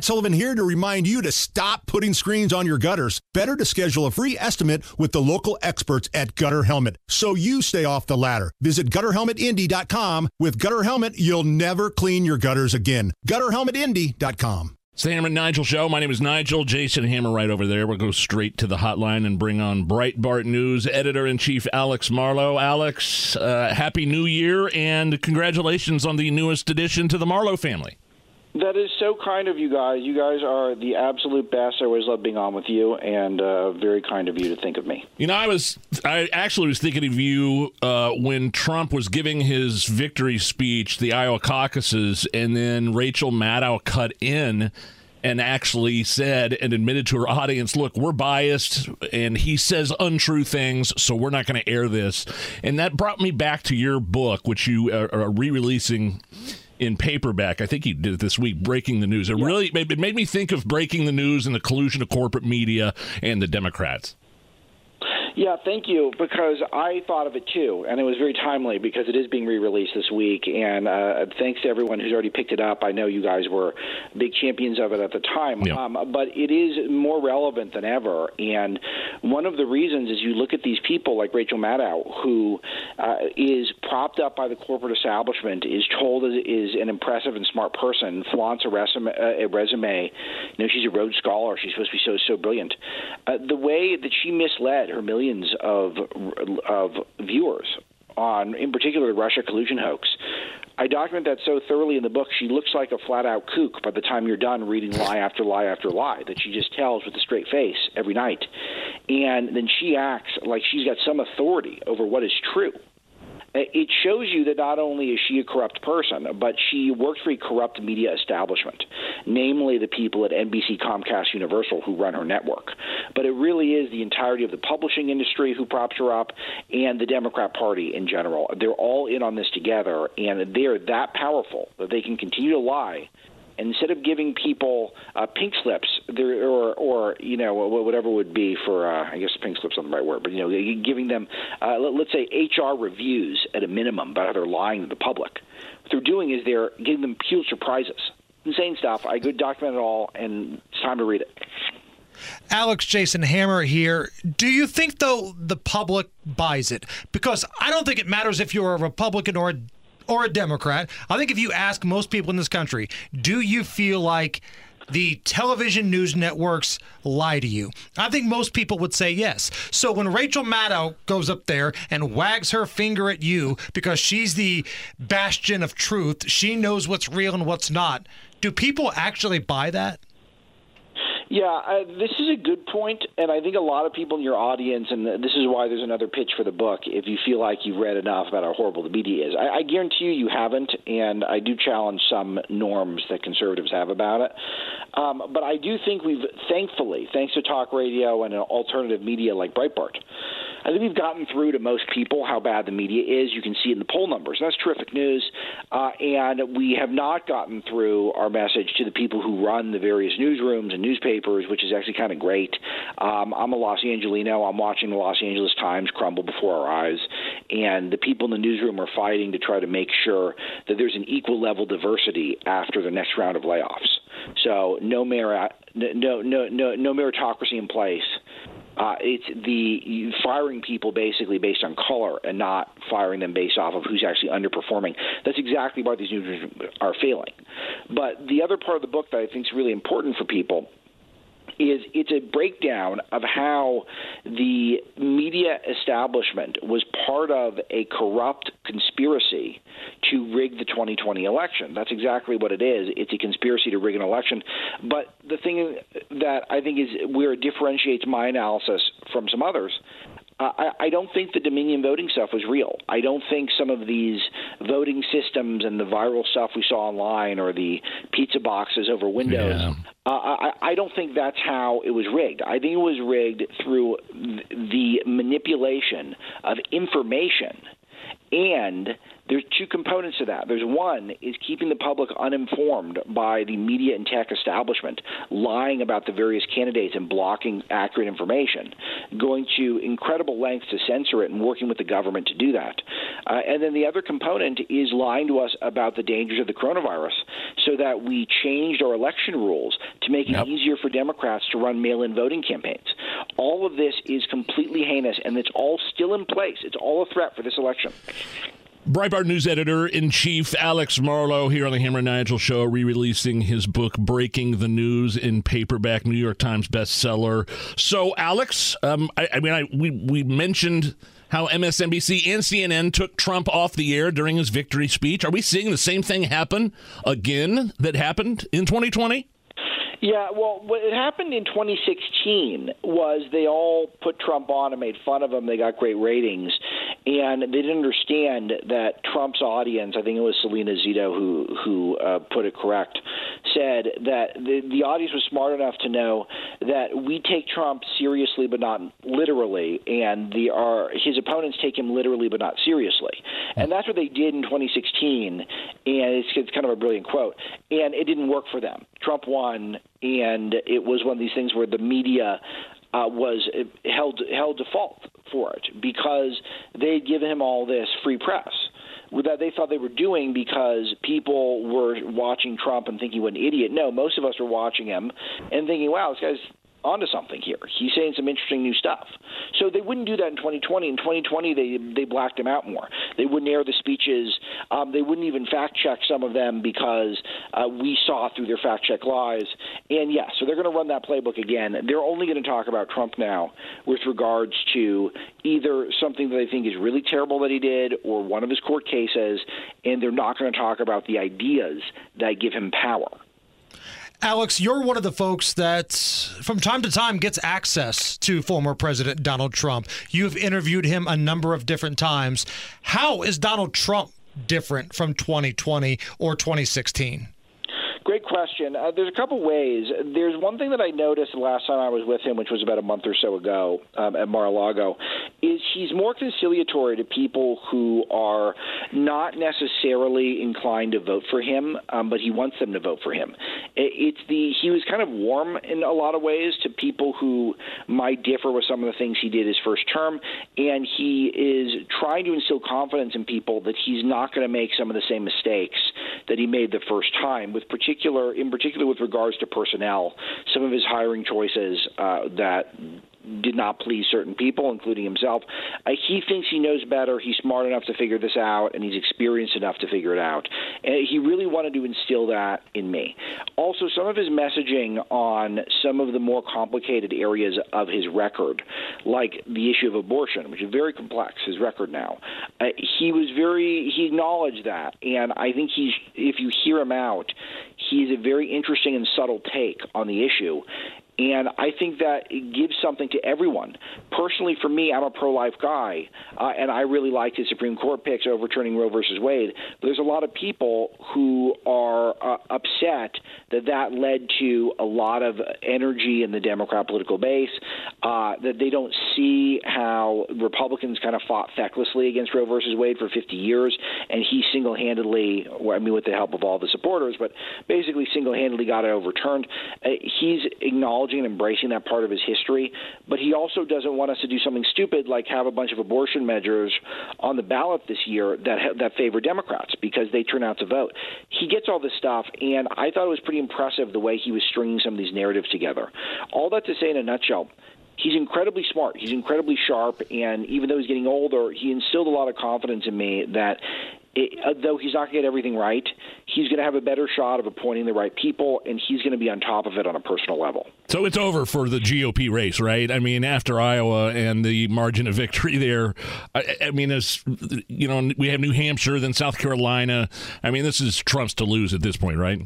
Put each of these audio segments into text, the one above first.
Matt Sullivan here to remind you to stop putting screens on your gutters. Better to schedule a free estimate with the local experts at Gutter Helmet so you stay off the ladder. Visit gutterhelmetindy.com. With Gutter Helmet, you'll never clean your gutters again. Gutterhelmetindy.com. It's the Hammer and Nigel show. My name is Nigel. Jason Hammer right over there. We'll go straight to the hotline and bring on Breitbart News editor in chief Alex Marlow. Alex, uh, happy new year and congratulations on the newest addition to the Marlow family. That is so kind of you guys. You guys are the absolute best. I always love being on with you, and uh, very kind of you to think of me. You know, I was, I actually was thinking of you uh, when Trump was giving his victory speech, the Iowa caucuses, and then Rachel Maddow cut in and actually said and admitted to her audience, look, we're biased and he says untrue things, so we're not going to air this. And that brought me back to your book, which you are, are re releasing in paperback. I think he did it this week, breaking the news. It yeah. really it made me think of breaking the news and the collusion of corporate media and the Democrats. Yeah, thank you, because I thought of it too, and it was very timely because it is being re-released this week. And uh, thanks to everyone who's already picked it up. I know you guys were big champions of it at the time, yeah. um, but it is more relevant than ever. And one of the reasons is you look at these people like Rachel Maddow, who uh, is propped up by the corporate establishment, is told is, an impressive and smart person, flaunts a resume, uh, a resume. You know, she's a Rhodes Scholar. She's supposed to be so so brilliant. Uh, the way that she misled her million millions of of viewers on, in particular, the Russia collusion hoax. I document that so thoroughly in the book. She looks like a flat out kook by the time you're done reading lie after lie after lie that she just tells with a straight face every night. And then she acts like she's got some authority over what is true uh, it shows you that not only is she a corrupt person, but she works for a corrupt media establishment, namely the people at NBC, Comcast, Universal who run her network. But it really is the entirety of the publishing industry who props her up and the Democrat Party in general. They're all in on this together, and they're that powerful that they can continue to lie instead of giving people uh, pink slips, or or you know whatever would be for uh, I guess pink slips not the right word, but you know giving them uh, let, us say HR reviews at a minimum about how they're lying to the public. What they're doing is they're giving them Pulitzer prizes. Insane stuff. I could document it all, and it's time to read it. Alex Jason Hammer here. Do you think, though, the public buys it? Because I don't think it matters if you're a Republican or a or a Democrat. I think if you ask most people in this country, do you feel like the television news networks lie to you? I think most people would say yes. So when Rachel Maddow goes up there and wags her finger at you because she's the bastion of truth, she knows what's real and what's not. Do people actually buy that? Yeah, uh, this is a good point, and I think a lot of people in your audience, and this is why there's another pitch for the book. If you feel like you've read enough about how horrible the media is, I, I guarantee you you haven't, and I do challenge some norms that conservatives have about it. Um, but I do think we've, thankfully, thanks to talk radio and an alternative media like Breitbart, I think we've gotten through to most people how bad the media is. You can see in the poll numbers. That's terrific news. Uh, and we have not gotten through our message to the people who run the various newsrooms and newspapers, which is actually kind of great. Um, I'm a Los Angelino. I'm watching the Los Angeles Times crumble before our eyes. And the people in the newsroom are fighting to try to make sure that there's an equal level diversity after the next round of layoffs. So no merit, no no no no meritocracy in place uh, it's the firing people basically based on color and not firing them based off of who's actually underperforming. That's exactly why these news are failing. But the other part of the book that I think is really important for people is it's a breakdown of how the media establishment was part of a corrupt conspiracy to rig the 2020 election. That's exactly what it is. It's a conspiracy to rig an election. But the thing that I think is where it differentiates my analysis from some others I, I don't think the Dominion voting stuff was real. I don't think some of these voting systems and the viral stuff we saw online or the pizza boxes over windows. Yeah. Uh, I, I don't think that's how it was rigged. I think it was rigged through the manipulation of information and There's two components to that. There's one is keeping the public uninformed by the media and tech establishment lying about the various candidates and blocking accurate information, going to incredible lengths to censor it and working with the government to do that. Uh, and then the other component is lying to us about the dangers of the coronavirus so that we changed our election rules to make yep. it easier for Democrats to run mail in voting campaigns. All of this is completely heinous, and it's all still in place. It's all a threat for this election. Breitbart News Editor in Chief Alex Marlow here on the Hammer and Nigel Show, re releasing his book, Breaking the News, in paperback, New York Times bestseller. So, Alex, um, I, I mean, I, we, we mentioned how MSNBC and CNN took Trump off the air during his victory speech. Are we seeing the same thing happen again that happened in 2020? Yeah, well, what happened in 2016 was they all put Trump on and made fun of him. They got great ratings, and they didn't understand that Trump's audience. I think it was Salena Zito who who uh, put it correct. Said that the the audience was smart enough to know that we take Trump seriously but not literally, and the our his opponents take him literally but not seriously, and that's what they did in 2016. And it's, it's kind of a brilliant quote, and it didn't work for them. Trump won and it was one of these things where the media uh, was held held default for it because they'd given him all this free press that they thought they were doing because people were watching Trump and thinking was an idiot. No, most of us were watching him and thinking, "Wow, this guy's onto something here. He's saying some interesting new stuff. So they wouldn't do that in 2020. In 2020, they they blacked him out more. They wouldn't air the speeches. Um, they wouldn't even fact check some of them because uh, we saw through their fact check lies. And yes, so they're going to run that playbook again. They're only going to talk about Trump now with regards to either something that they think is really terrible that he did or one of his court cases, and they're not going to talk about the ideas that give him power. Alex, you're one of the folks that from time to time gets access to former President Donald Trump. You've interviewed him a number of different times. How is Donald Trump different from 2020 or 2016? Question. Uh, there's a couple ways. There's one thing that I noticed last time I was with him, which was about a month or so ago um, at Mar-a-Lago, is he's more conciliatory to people who are not necessarily inclined to vote for him, um, but he wants them to vote for him. It's the he was kind of warm in a lot of ways to people who might differ with some of the things he did his first term, and he is trying to instill confidence in people that he's not going to make some of the same mistakes that he made the first time, with particular in particular with regards to personnel, some of his hiring choices uh, that did not please certain people, including himself. Uh, he thinks he knows better. He's smart enough to figure this out, and he's experienced enough to figure it out. And he really wanted to instill that in me. Also, some of his messaging on some of the more complicated areas of his record, like the issue of abortion, which is very complex, his record now, uh, he was very, he acknowledged that. And I think he's, if you hear him out, he's a very interesting and subtle take on the issue. And I think that it gives something to everyone. Personally, for me, I'm a pro life guy, uh, and I really like his Supreme Court picks overturning Roe versus Wade. But there's a lot of people who are uh, upset that that led to a lot of energy in the Democrat political base, uh, that they don't see how Republicans kind of fought fecklessly against Roe versus Wade for 50 years, and he single handedly, I mean, with the help of all the supporters, but basically single handedly got it overturned. Uh, he's acknowledging and embracing that part of his history, but he also doesn't want us to do something stupid like have a bunch of abortion measures on the ballot this year that that favor Democrats because they turn out to vote. He gets all this stuff, and I thought it was pretty impressive the way he was stringing some of these narratives together. All that to say, in a nutshell, he's incredibly smart. He's incredibly sharp, and even though he's getting older, he instilled a lot of confidence in me that it, uh, though he's not going to get everything right, he's going to have a better shot of appointing the right people, and he's going to be on top of it on a personal level. So it's over for the GOP race, right? I mean, after Iowa and the margin of victory there, I, I mean, as you know, we have New Hampshire, then South Carolina. I mean, this is Trump's to lose at this point, right?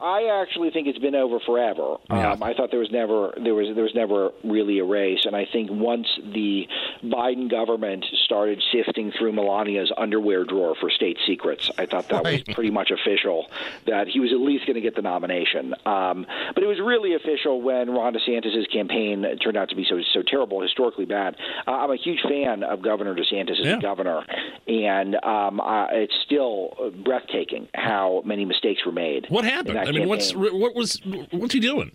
I actually think it's been over forever. Yeah. Um, I thought there was never there was there was never really a race, and I think once the Biden government started sifting through Melania's underwear drawer for state secrets, I thought that Right. was pretty much official that he was at least going to get the nomination. Um, but it was really official when Ron DeSantis' campaign turned out to be so so terrible, historically bad. Uh, I'm a huge fan of Governor DeSantis as Yeah. governor, and um, uh, it's still breathtaking how many mistakes were made. What happened? I mean, what's what was what's he doing?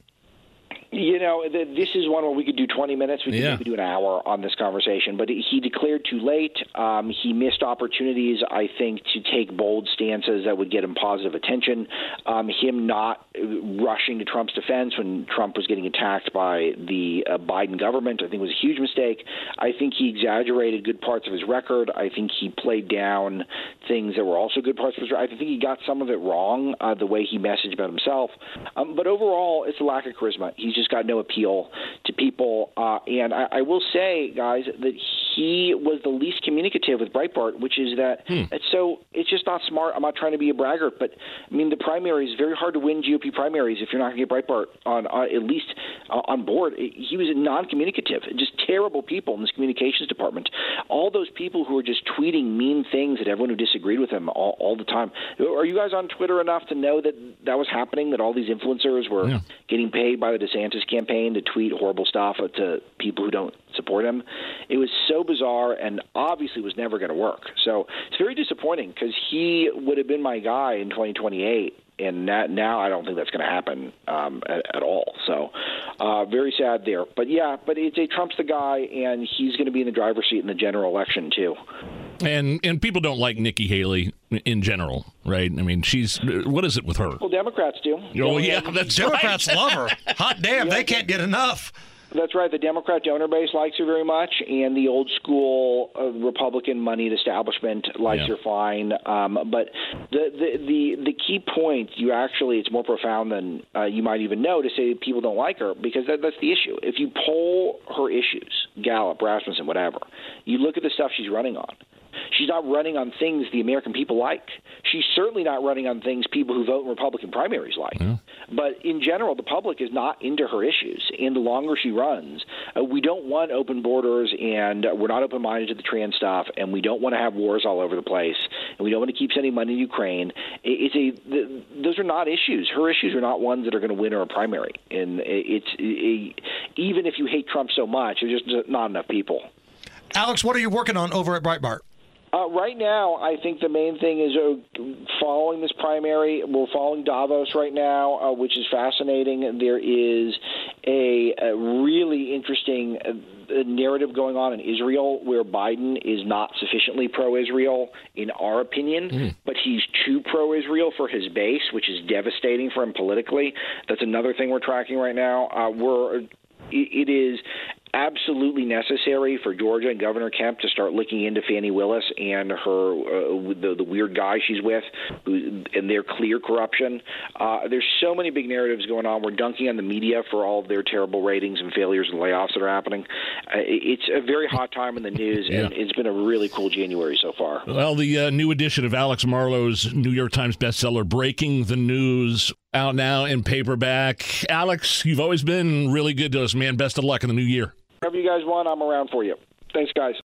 You know, th- this is one where we could do 20 minutes. We could Yeah. do an hour on this conversation. But he declared too late. Um, he missed opportunities, I think, to take bold stances that would get him positive attention. Um, him not uh, rushing to Trump's defense when Trump was getting attacked by the uh, Biden government, I think was a huge mistake. I think he exaggerated good parts of his record. I think he played down things that were also good parts of his record. I think he got some of it wrong, uh, the way he messaged about himself. Um, but overall, it's a lack of charisma. He's just got no appeal to people. Uh, and I, I will say, guys, that he was the least communicative with Breitbart, which is that it's so it's just not smart. I'm not trying to be a braggart, but I mean the primary is very hard to win GOP primaries if you're not going to get Breitbart on uh, at least uh, on board. He was non-communicative, just terrible people in this communications department. All those people who are just tweeting mean things at everyone who disagreed with him all, all the time. Are you guys on Twitter enough to know that that was happening? That all these influencers were getting paid by the DeSantis campaign to tweet horrible stuff to people who don't support him. It was so bizarre and obviously was never going to work. So it's very disappointing because he would have been my guy in 2028. And that, now I don't think that's going to happen um, at, at all. So, uh, very sad there. But yeah, but it's a Trump's the guy, and he's going to be in the driver's seat in the general election too. And and people don't like Nikki Haley in general, right? I mean, she's what is it with her? Well, Democrats do. Oh yeah, that's Democrats right. love her. Hot damn, they can't get enough. That's right. The Democrat donor base likes her very much, and the old school uh, Republican moneyed establishment likes Yeah. her fine. Um, but the, the the the key point, you actually, it's more profound than uh, you might even know to say people don't like her because that, that's the issue. If you poll her issues, Gallup, Rasmussen, whatever, you look at the stuff she's running on. She's not running on things the American people like. She's certainly not running on things people who vote in Republican primaries like. But in general, the public is not into her issues. And the longer she runs, uh, we don't want open borders, and uh, we're not open minded to the trans stuff, and we don't want to have wars all over the place, and we don't want to keep sending money to Ukraine. I- It's a th- those are not issues. Her issues are not ones that are going to win her a primary. And it's a, even if you hate Trump so much, there's just not enough people. Alex, what are you working on over at Breitbart? Uh, right now, I think the main thing is uh, following this primary. We're following Davos right now, uh, which is fascinating. There is a, a really interesting uh, narrative going on in Israel where Biden is not sufficiently pro Israel, in our opinion, but he's too pro Israel for his base, which is devastating for him politically. That's another thing we're tracking right now. Uh, we're it is absolutely necessary for Georgia and Governor Kemp to start looking into Fani Willis and her uh, the, the weird guy she's with, who, and their clear corruption. Uh, there's so many big narratives going on. We're dunking on the media for all of their terrible ratings and failures and layoffs that are happening. Uh, it's a very hot time in the news, and it's been a really cool January so far. Well, the uh, new edition of Alex Marlow's New York Times bestseller, Breaking the News, out now in paperback. Alex, you've always been really good to us, man. Best of luck in the new year. Whatever you guys want, I'm around for you. Thanks, guys.